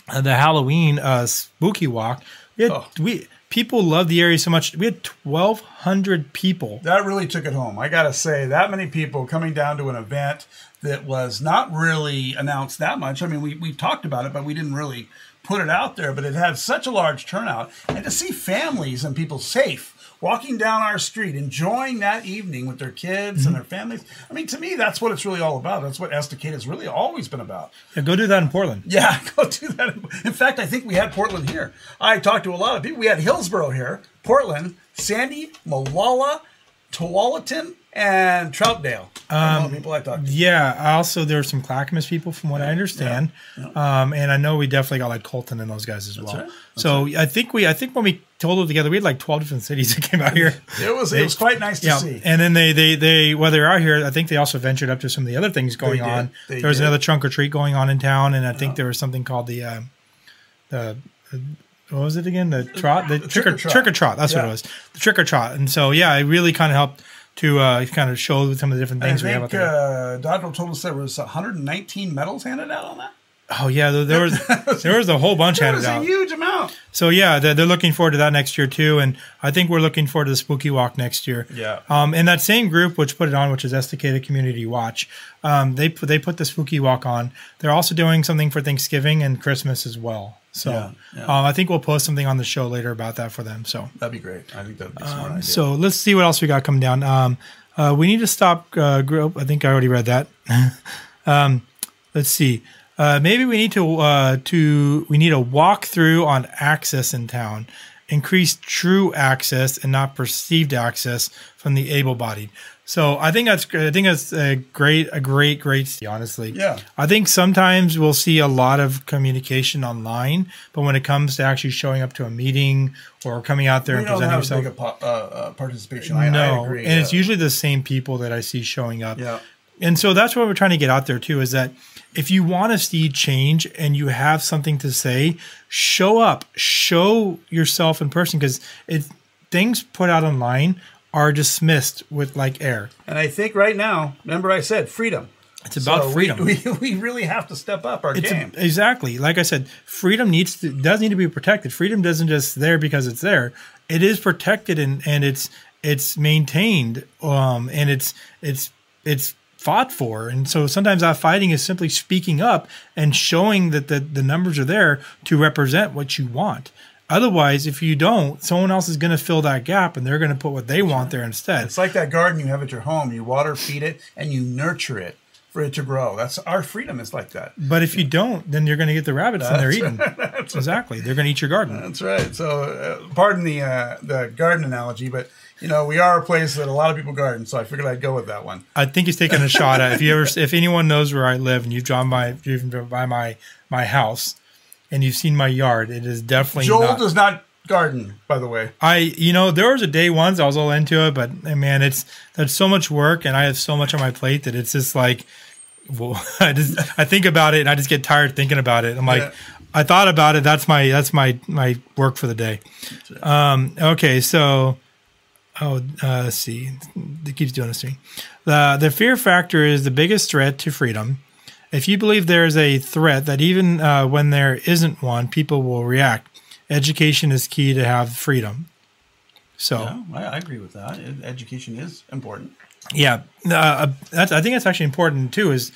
uh, the Halloween uh, spooky walk, we, had, Oh. we people loved the area so much. We had 1,200 people. that really took it home. I got to say, that many people coming down to an event that was not really announced that much. I mean, we, we talked about it, but we didn't really put it out there. But it had such a large turnout. And to see families and people safe walking down our street, enjoying that evening with their kids and mhm. their families. I mean, to me, that's what it's really all about. That's what Estacada has really always been about. Yeah, go do that in Portland. Yeah, *laughs* go do that. In fact, I think we had Portland here. I talked to a lot of people. We had Hillsboro here, Portland, Sandy, Molalla, Tualatin, and Troutdale. The people I talked to. Yeah. Also, there were some Clackamas people, from what I understand, Um, and I know we definitely got like Colton and those guys as well. right. So I think we, I think when we totaled together, we had like twelve different cities *laughs* that came out here. It was it was quite nice to Yeah, see. and then they, they, they, while they're out here, I think they also ventured up to some of the other things going on. They there was did. another trunk or treat going on in town, and I think there was something called the, uh, the, the- what was it again? The trot, the, trick or trick or trot. trick or trot. That's what it was. The trick or trot. And so, yeah, it really kind of helped to uh, kind of show some of the different I things we have out think uh, Dodger told us there was 119 medals handed out on that. oh yeah, there, there was *laughs* there was a whole bunch handed was a huge amount. So yeah, they're, they're looking forward to that next year too, and I think we're looking forward to the Spooky Walk next year. Yeah. Um, and that same group which put it on, which is Estacada Community Watch, um, they they put the Spooky Walk on. They're also doing something for Thanksgiving and Christmas as well. So Yeah, yeah. Um, I think we'll post something on the show later about that for them. So That'd be great. I think that'd be smart idea. so let's see what else we got coming down. Um, uh, we need to stop uh, group. I think I already read that. *laughs* um, let's see. Uh, maybe we need to uh, to we need a walkthrough on access in town, increase true access and not perceived access from the able-bodied. So I think that's I think that's a great a great great honestly. Yeah. I think sometimes we'll see a lot of communication online, but when it comes to actually showing up to a meeting or coming out there we and presenting yourself, big a po- uh, uh, participation. I, no, I agree. and it's usually the same people that I see showing up. yeah. And so that's what we're trying to get out there too is that if you want to see change and you have something to say, show up, show yourself in person because it things put out online are dismissed with like air. And I think right now, remember I said freedom. It's about So freedom. *laughs* We, we, really have to step up our It's game. exactly like I said. Freedom needs to does need to be protected. Freedom doesn't just there because it's there. It is protected and and it's it's maintained. Um, and it's it's it's fought for. And so sometimes that fighting is simply speaking up and showing that the the numbers are there to represent what you want. Otherwise, if you don't, someone else is going to fill that gap, and they're going to put what they want there instead. It's like that garden you have at your home. You water, feed it, and you nurture it for it to grow. That's our freedom is like that. But if you don't, then you're going to get the rabbits and they're That's eating. *laughs* exactly, they're going to eat your garden. That's right. So, uh, pardon the uh, the garden analogy, but you know we are a place that a lot of people garden. So I figured I'd go with that one. I think he's taking a shot at. If you ever, if anyone knows where I live and you've driven by, you've driven by my my house, and you've seen my yard, it is definitely Joel not. does not garden, by the way. I, you know, there was a day once I was all into it, but eh, man, it's that's so much work, and I have so much on my plate that it's just like, well, *laughs* I just I think about it and I just get tired thinking about it. I'm like, Yeah. I thought about it. That's my that's my my work for the day. Um, okay, so oh, uh, let's see, it keeps doing this to me. The the fear factor is the biggest threat to freedom. If you believe there is a threat that even uh, when there isn't one, people will react. Education is key to have freedom. So Yeah, I, I agree with that. Education is important. yeah, uh, that's, I think that's actually important too. Is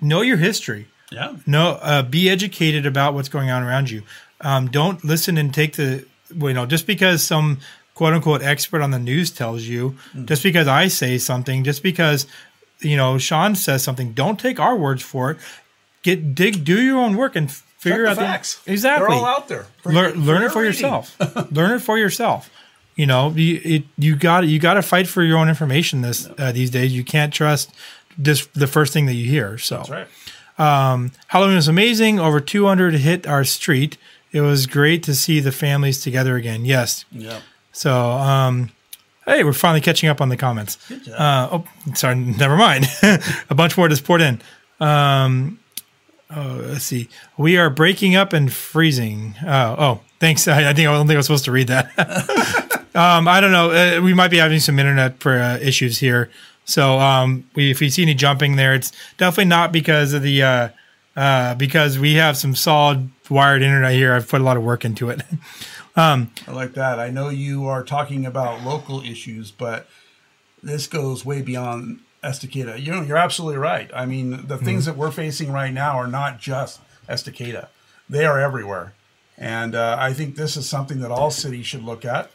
know your history. Yeah. No, uh, be educated about what's going on around you. Um, don't listen and take the you know just because some quote unquote expert on the news tells you, Mm. just because I say something, just because you know Sean says something, don't take our words for it. Get dig, do your own work and figure Check out the facts. exactly. They're all out there. For- learn, for learn it for reading. yourself. *laughs* learn it for yourself. You know, you it, you got you got to fight for your own information this uh, these days. You can't trust just the first thing that you hear. So That's right. Halloween was amazing. Over 200 hit our street. It was great to see the families together again. Yes. Yeah. So, um, hey, we're finally catching up on the comments. Good job. Uh, oh, sorry, never mind. *laughs* a bunch more just poured in. Um, Oh, let's see. We are breaking up and freezing. Oh, oh, thanks. I, I think I don't think I was supposed to read that. *laughs* um, I don't know. Uh, we might be having some internet uh, issues here. So um, we, if you see any jumping there, it's definitely not because of the uh, uh, because we have some solid wired internet here. I've put a lot of work into it. *laughs* I like that. I know you are talking about local issues, but this goes way beyond Estacada. You know, you're absolutely right. I mean, the things that we're facing right now are not just Estacada; they are everywhere. And uh, I think this is something that all cities should look at: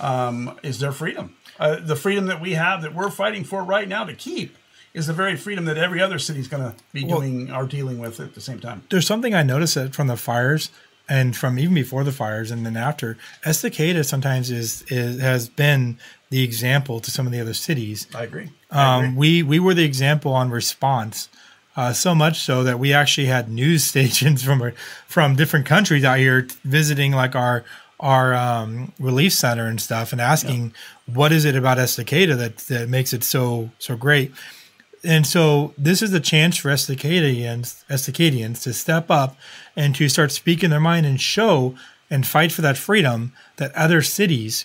um, is their freedom. Uh, the freedom that we have, that we're fighting for right now to keep, is the very freedom that every other city is going to be doing or dealing with at the same time. There's something I noticed that from the fires and from even before the fires and then after, Estacada sometimes is, is has been the example to some of the other cities. I agree. I Um, we we were the example on response, uh, so much so that we actually had news *laughs* stations from from different countries out here visiting like our our um, relief center and stuff and asking what is it about Estacada that that makes it so so great. And so this is a chance for Estacadians, Estacadians to step up and to start speaking their mind and show and fight for that freedom that other cities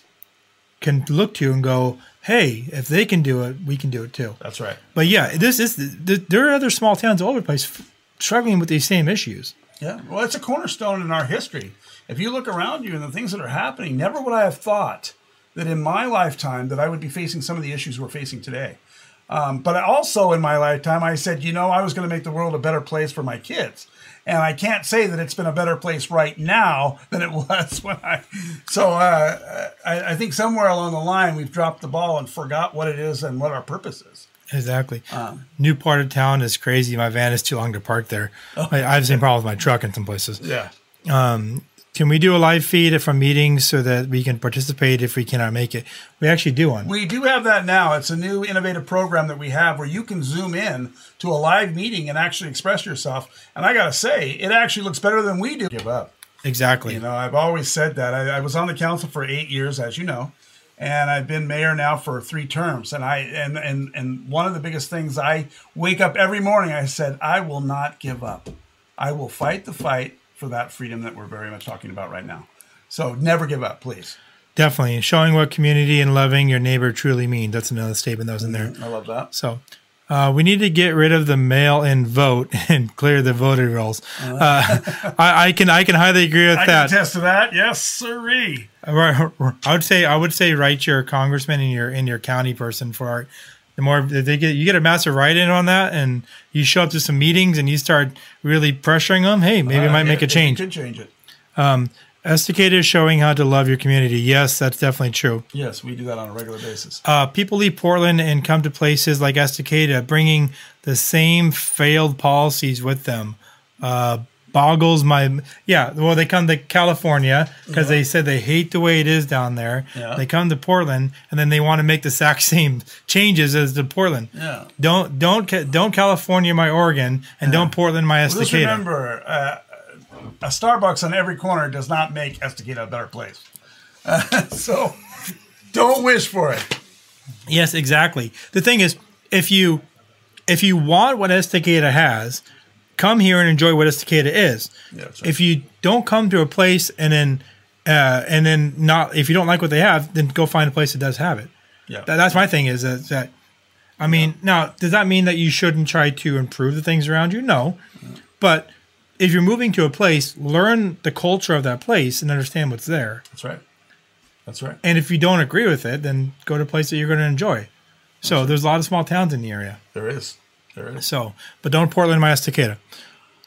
can look to and go, hey, if they can do it, we can do it too. That's right. But yeah, this is th- there are other small towns all over the place struggling with these same issues. Yeah, well, it's a cornerstone in our history. If you look around you and the things that are happening, never would I have thought that in my lifetime that I would be facing some of the issues we're facing today. Um, but also in my lifetime, I said, you know, I was going to make the world a better place for my kids. And I can't say that it's been a better place right now than it *laughs* was when I. So uh, I, I think somewhere along the line we've dropped the ball and forgot what it is and what our purpose is. Exactly. New part of town is crazy. My van is too long to park there. I, I have the same problem with my truck in some places. Yeah. Can we do a live feed from meetings so that we can participate if we cannot make it? We actually do one. We do have that now. It's a new innovative program that we have where you can zoom in to a live meeting and actually express yourself. And I got to say, it actually looks better than we do. Give up. exactly. You know, I've always said that. I, I was on the council for eight years, as you know, and I've been mayor now for three terms. And I and and and one of the biggest things I wake up every morning. I said, I will not give up. I will fight the fight for that freedom that we're very much talking about right now. So never give up, please. Definitely. Showing what community and loving your neighbor truly mean. That's another statement that was in there. I love that. So uh, we need to get rid of the mail in vote *laughs* and clear the voter rolls. Uh, I, I can I can highly agree with I that. can attest to that. Yes, sirree. I would say I would say write your congressman and your in your county person for it. The more they get you get a massive write in on that, and you show up to some meetings and you start really pressuring them. Hey, maybe it might make a It- change. could change it. Estacada is showing how to love your community. Yes, that's definitely true. Yes, we do that on a regular basis. Uh, people leave Portland and come to places like Estacada, bringing the same failed policies with them. Uh, boggles my yeah. Well, they come to California because they said they hate the way it is down there. Yeah. They come to Portland and then they want to make the exact *laughs* same changes as the Portland. Yeah. Don't don't don't California my Oregon and don't Portland my Just remember, uh, a Starbucks on every corner does not make Estacada a better place. *laughs* so don't wish for it. Yes, exactly. The thing is, if you if you want what Estacada has, come here and enjoy what Estacada is. Yeah, right. If you don't come to a place and then uh, and then not if you don't like what they have, then go find a place that does have it. Yeah. That, that's my thing. Is that, that I mean, now does that mean that you shouldn't try to improve the things around you? No, but if you're moving to a place, learn the culture of that place and understand what's there. That's right. That's right. And if you don't agree with it, then go to a place that you're going to enjoy. So there's a lot of small towns in the area. There is. Is. So, but don't Portland my Estacada.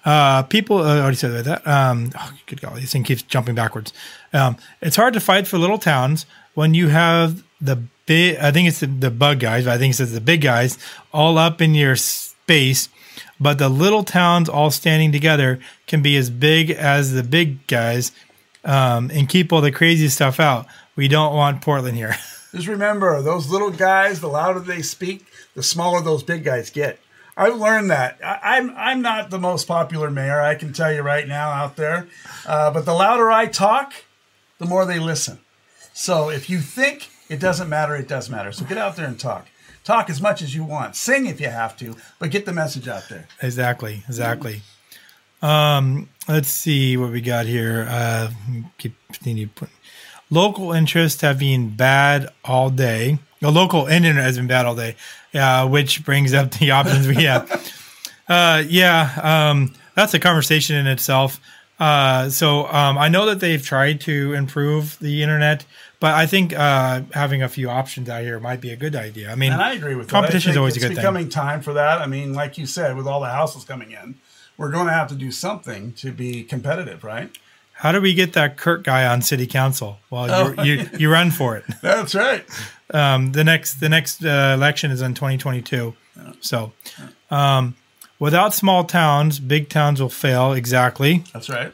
Uh, people uh, already said that. Um, oh, good golly, this thing keeps jumping backwards. Um, it's hard to fight for little towns when you have the big. I think it's the, the bug guys. But I think it says the big guys all up in your space. But the little towns all standing together can be as big as the big guys um, and keep all the crazy stuff out. We don't want Portland here. *laughs* Just remember, those little guys, the louder they speak, the smaller those big guys get. I've learned that. I, I'm I'm not the most popular mayor. I can tell you right now out there, uh, but the louder I talk, the more they listen. So if you think it doesn't matter, it does matter. So get out there and talk. Talk as much as you want. Sing if you have to, but get the message out there. Exactly, exactly. Um, let's see what we got here. Uh, keep continue putting. Local interests have been bad all day. The local internet has been bad all day, uh, which brings up the options we have. *laughs* Uh, yeah, um, that's a conversation in itself. Uh, so um, I know that they've tried to improve the internet, but I think uh, having a few options out here might be a good idea. I mean, And I agree with competition is always a it's good becoming time for that. I mean, like you said, with all the houses coming in, we're going to have to do something to be competitive, right? How do we get that Kurt guy on city council? Well, Oh. you you you run for it. *laughs* That's right. Um, the next the next uh, election is in 2022. So, um, without small towns, big towns will fail. Exactly. That's right.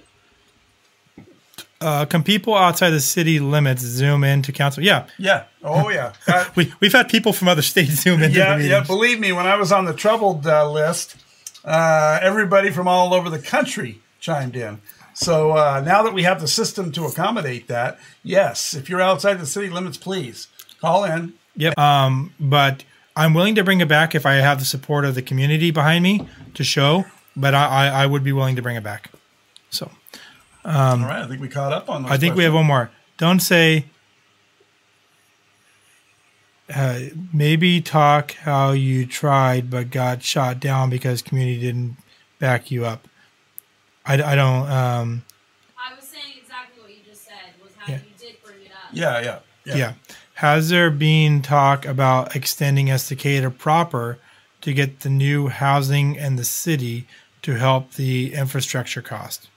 Uh, can people outside the city limits zoom in to council? Yeah, Yeah. Oh, yeah. Uh, *laughs* we we've had people from other states zoom in. yeah, the yeah. Believe me, when I was on the troubled uh, list, uh, everybody from all over the country chimed in. So uh, now that we have the system to accommodate that, yes, if you're outside the city limits, please call in. Yep. Um, but I'm willing to bring it back if I have the support of the community behind me to show. But I, I, I would be willing to bring it back. So all right, I think we caught up on. I think we have one more. Don't say. Uh, maybe talk how you tried but got shot down because community didn't back you up. I, I don't. Um, I was saying exactly what you just said. Was how Yeah. you did bring it up. Yeah, yeah, yeah. Has there been talk about extending Estacada proper to get the new housing and the city to help the infrastructure cost?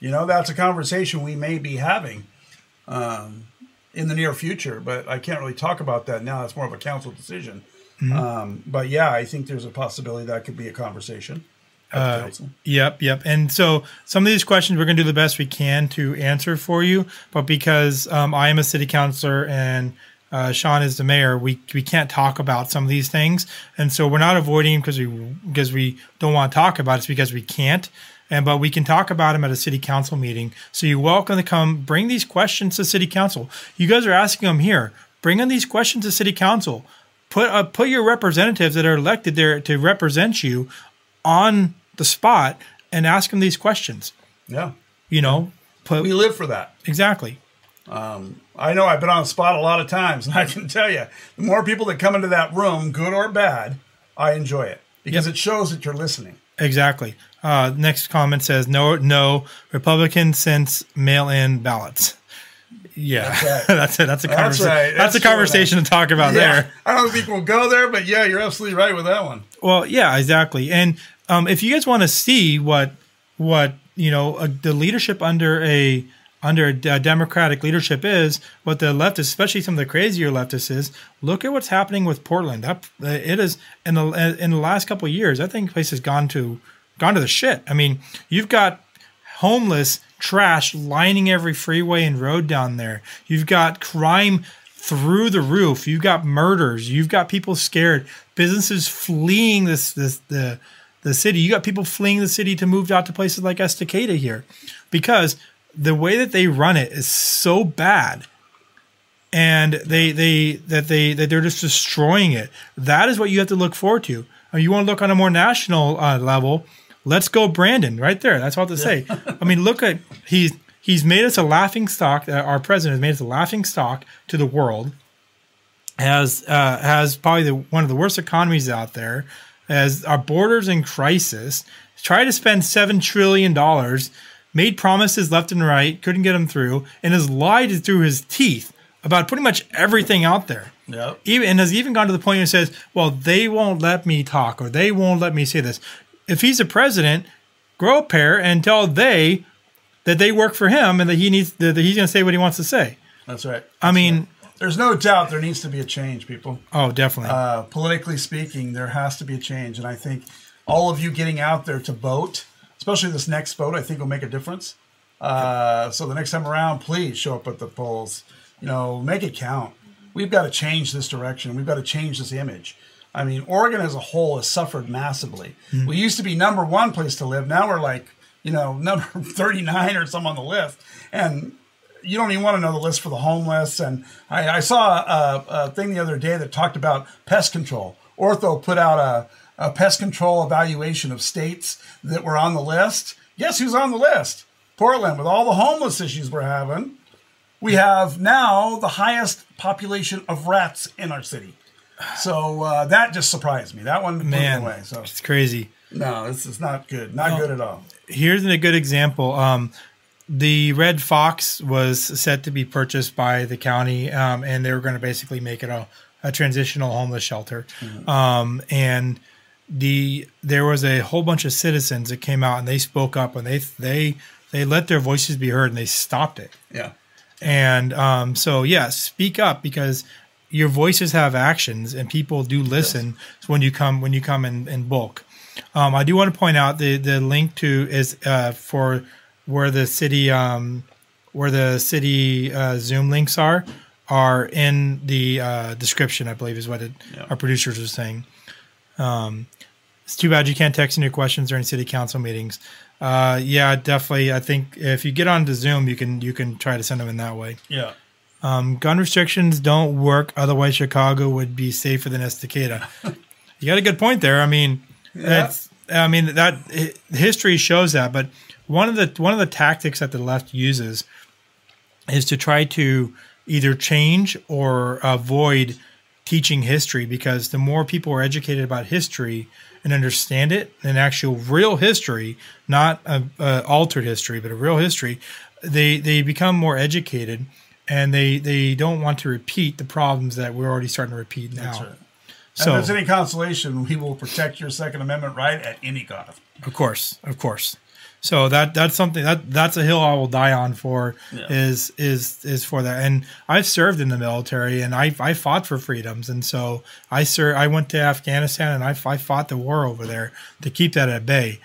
You know, that's a conversation we may be having um, in the near future, but I can't really talk about that now. It's more of a council decision. Um, but yeah, I think there's a possibility that could be a conversation. Council. Yep, yep. And so some of these questions we're going to do the best we can to answer for you, but because um, I am a city councilor and uh, Sean is the mayor, we we can't talk about some of these things, and so we're not avoiding because we because we don't want to talk about it. It's because we can't. And but we can talk about them at a city council meeting. So you're welcome to come bring these questions to city council. You guys are asking them here. Bring in these questions to city council. Put uh, put your representatives that are elected there to represent you on the spot and ask them these questions. Yeah, You know, put we live for that. exactly. Um, I know I've been on the spot a lot of times, *laughs* and I can tell you, the more people that come into that room, good or bad, I enjoy it because Yep. it shows that you're listening. Exactly. Uh, next comment says no, no Republicans since mail-in ballots. Yeah, That's right. that's *laughs* it. That's a That's conversation. right. That's, That's a conversation to talk about yeah, there. I don't think we'll go there, but yeah, you're absolutely right with that one. Well, yeah, exactly. And um, if you guys want to see what what you know uh, the leadership under a under a democratic leadership is, what the leftists, especially some of the crazier leftists, is look at what's happening with Portland. That uh, it is in the in the last couple of years. I think place has gone to gone to the shit. I mean, you've got homeless trash lining every freeway and road down there. You've got crime through the roof. You've got murders. You've got people scared. Businesses fleeing this this the the city. You got people fleeing the city to move out to places like Estacada here, because the way that they run it is so bad, and they they that they that they're just destroying it. That is what you have to look forward to. Uh, You want to look on a more national uh, level. Let's go, Brandon, right there. That's all to say. *laughs* I mean, look at he's he's made us a laughing stock. Uh, our president has made us a laughing stock to the world. Has uh, has probably the, one of the worst economies out there. As our borders in crisis, tried to spend seven trillion dollars, made promises left and right, couldn't get them through, and has lied through his teeth about pretty much everything out there Yep. even and has even gone to the point where he says, "Well, they won't let me talk, or they won't let me say this." If he's a president, grow a pair and tell they that they work for him and that he needs that he's going to say what he wants to say. That's right. I mean, There's no doubt there needs to be a change, people. oh, definitely. Uh, politically speaking, there has to be a change. And I think all of you getting out there to vote, especially this next vote, I think will make a difference. Uh, so the next time around, please show up at the polls. You know, make it count. We've got to change this direction. We've got to change this image. I mean, Oregon as a whole has suffered massively. We used to be number one place to live. Now we're like, you know, *laughs* number 39 or some on the list. And you don't even want to know the list for the homeless. And I, I saw a, a thing the other day that talked about pest control. Ortho put out a, a pest control evaluation of states that were on the list. Guess who's on the list? Portland, with all the homeless issues we're having. We have now the highest population of rats in our city. So uh, that just surprised me. That one blew me Man, away. So it's crazy. no, this is not good. Not good at all. Here's a good example. Um, the red fox was set to be purchased by the county, um, and they were going to basically make it a, a transitional homeless shelter. Um, and the there was a whole bunch of citizens that came out and they spoke up and they they they let their voices be heard and they stopped it. Yeah. And um, so, yeah, speak up because your voices have actions, and people do listen when you come when you come in, in bulk. Um, I do want to point out the the link to is uh, for where the city um, where the city uh, Zoom links are are in the uh, description. I believe is what it, Yeah. our producers are saying. Um, it's too bad you can't text in your questions during city council meetings. Uh, yeah, definitely. I think if you get onto Zoom, you can you can try to send them in that way. Yeah. Um, gun restrictions don't work. Otherwise, Chicago would be safer than Estacada. *laughs* you got a good point there. I mean, Yeah. I mean that hi- history shows that. But one of the one of the tactics that the left uses is to try to either change or avoid teaching history because the more people are educated about history and understand it and actual real history not a, a altered history but a real history they they become more educated and they they don't want to repeat the problems that we're already starting to repeat now That's right. And so if there's any consolation, we will protect your Second Amendment right at any cost. Of course, of course. So that that's something that that's a hill I will die on for Yeah. is is is for that. And I've served in the military and I I fought for freedoms and so I ser I went to Afghanistan and I, I fought the war over there to keep that at bay.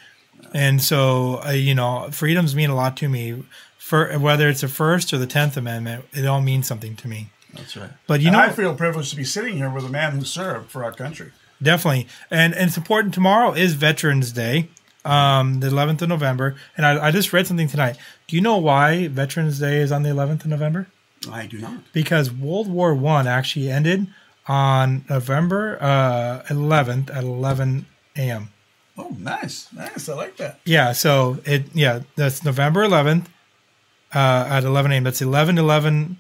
And so uh, you know freedoms mean a lot to me. For whether it's the First or the Tenth Amendment, it all means something to me. That's right. But you And know, I feel privileged to be sitting here with a man who served for our country. Definitely, and and it's important. Tomorrow is Veterans Day, um, the 11th of November, and I, I just read something tonight. Do you know why Veterans Day is on the 11th of November? I do not. Because World War One actually ended on November uh, 11th at 11 a.m. Oh, nice, nice. I like that. Yeah, so it yeah that's November 11th uh, at 11 a.m. That's 11 11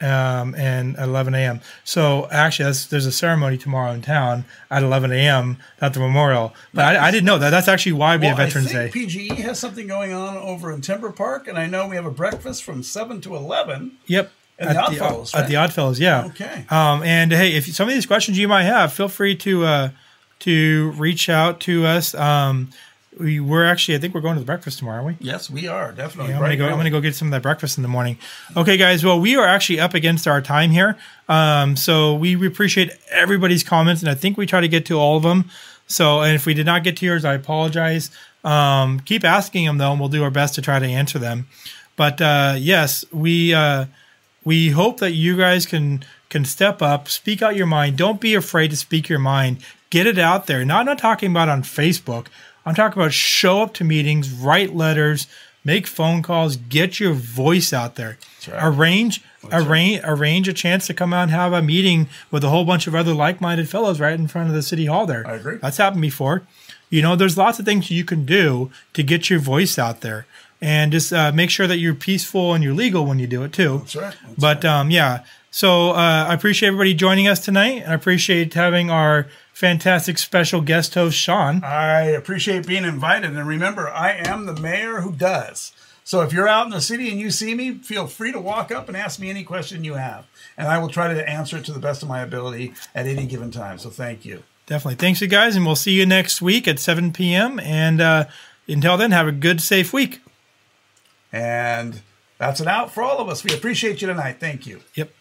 um, and 11 a.m. So actually, that's, there's a ceremony tomorrow in town at 11 a.m. at the memorial. But I, I didn't know that. That's actually why we have Veterans I Day. think PGE has something going on over in Timber Park, and I know we have a breakfast from seven to eleven. Yep. And at the Oddfellows, At the Oddfellows, yeah. Okay. Um, and hey, if some of these questions you might have, feel free to uh, to reach out to us. Um, we, we're actually, I think we're going to the breakfast tomorrow, aren't we? Yes, we are definitely. Yeah, I'm gonna go. I'm gonna go get some of that breakfast in the morning. Okay, guys. Well, we are actually up against our time here, um, so we appreciate everybody's comments, and I think we try to get to all of them. So, and if we did not get to yours, I apologize. Um, keep asking them though, and we'll do our best to try to answer them. But uh, yes, we uh, we hope that you guys can can step up, speak out your mind. Don't be afraid to speak your mind. Get it out there. Not not talking about on Facebook. I'm talking about show up to meetings, write letters, make phone calls, get your voice out there. right. Arrange arrange arrange a chance to come out and have a meeting with a whole bunch of other like-minded fellows right in front of the city hall there. I agree. That's happened before. You know, there's lots of things you can do to get your voice out there. And just uh, make sure that you're peaceful and you're legal when you do it too. That's right. That's But um, yeah, so uh, I appreciate everybody joining us tonight, and I appreciate having our fantastic special guest host Sean. I appreciate being invited. And remember, I am the mayor who does. So if you're out in the city and you see me, feel free to walk up and ask me any question you have. And I will try to answer it to the best of my ability at any given time. So thank you. Definitely, thanks you guys, and we'll see you next week at 7 p.m. And uh, until then, have a good, safe week. And that's an out for all of us. We appreciate you tonight. Thank you. Yep.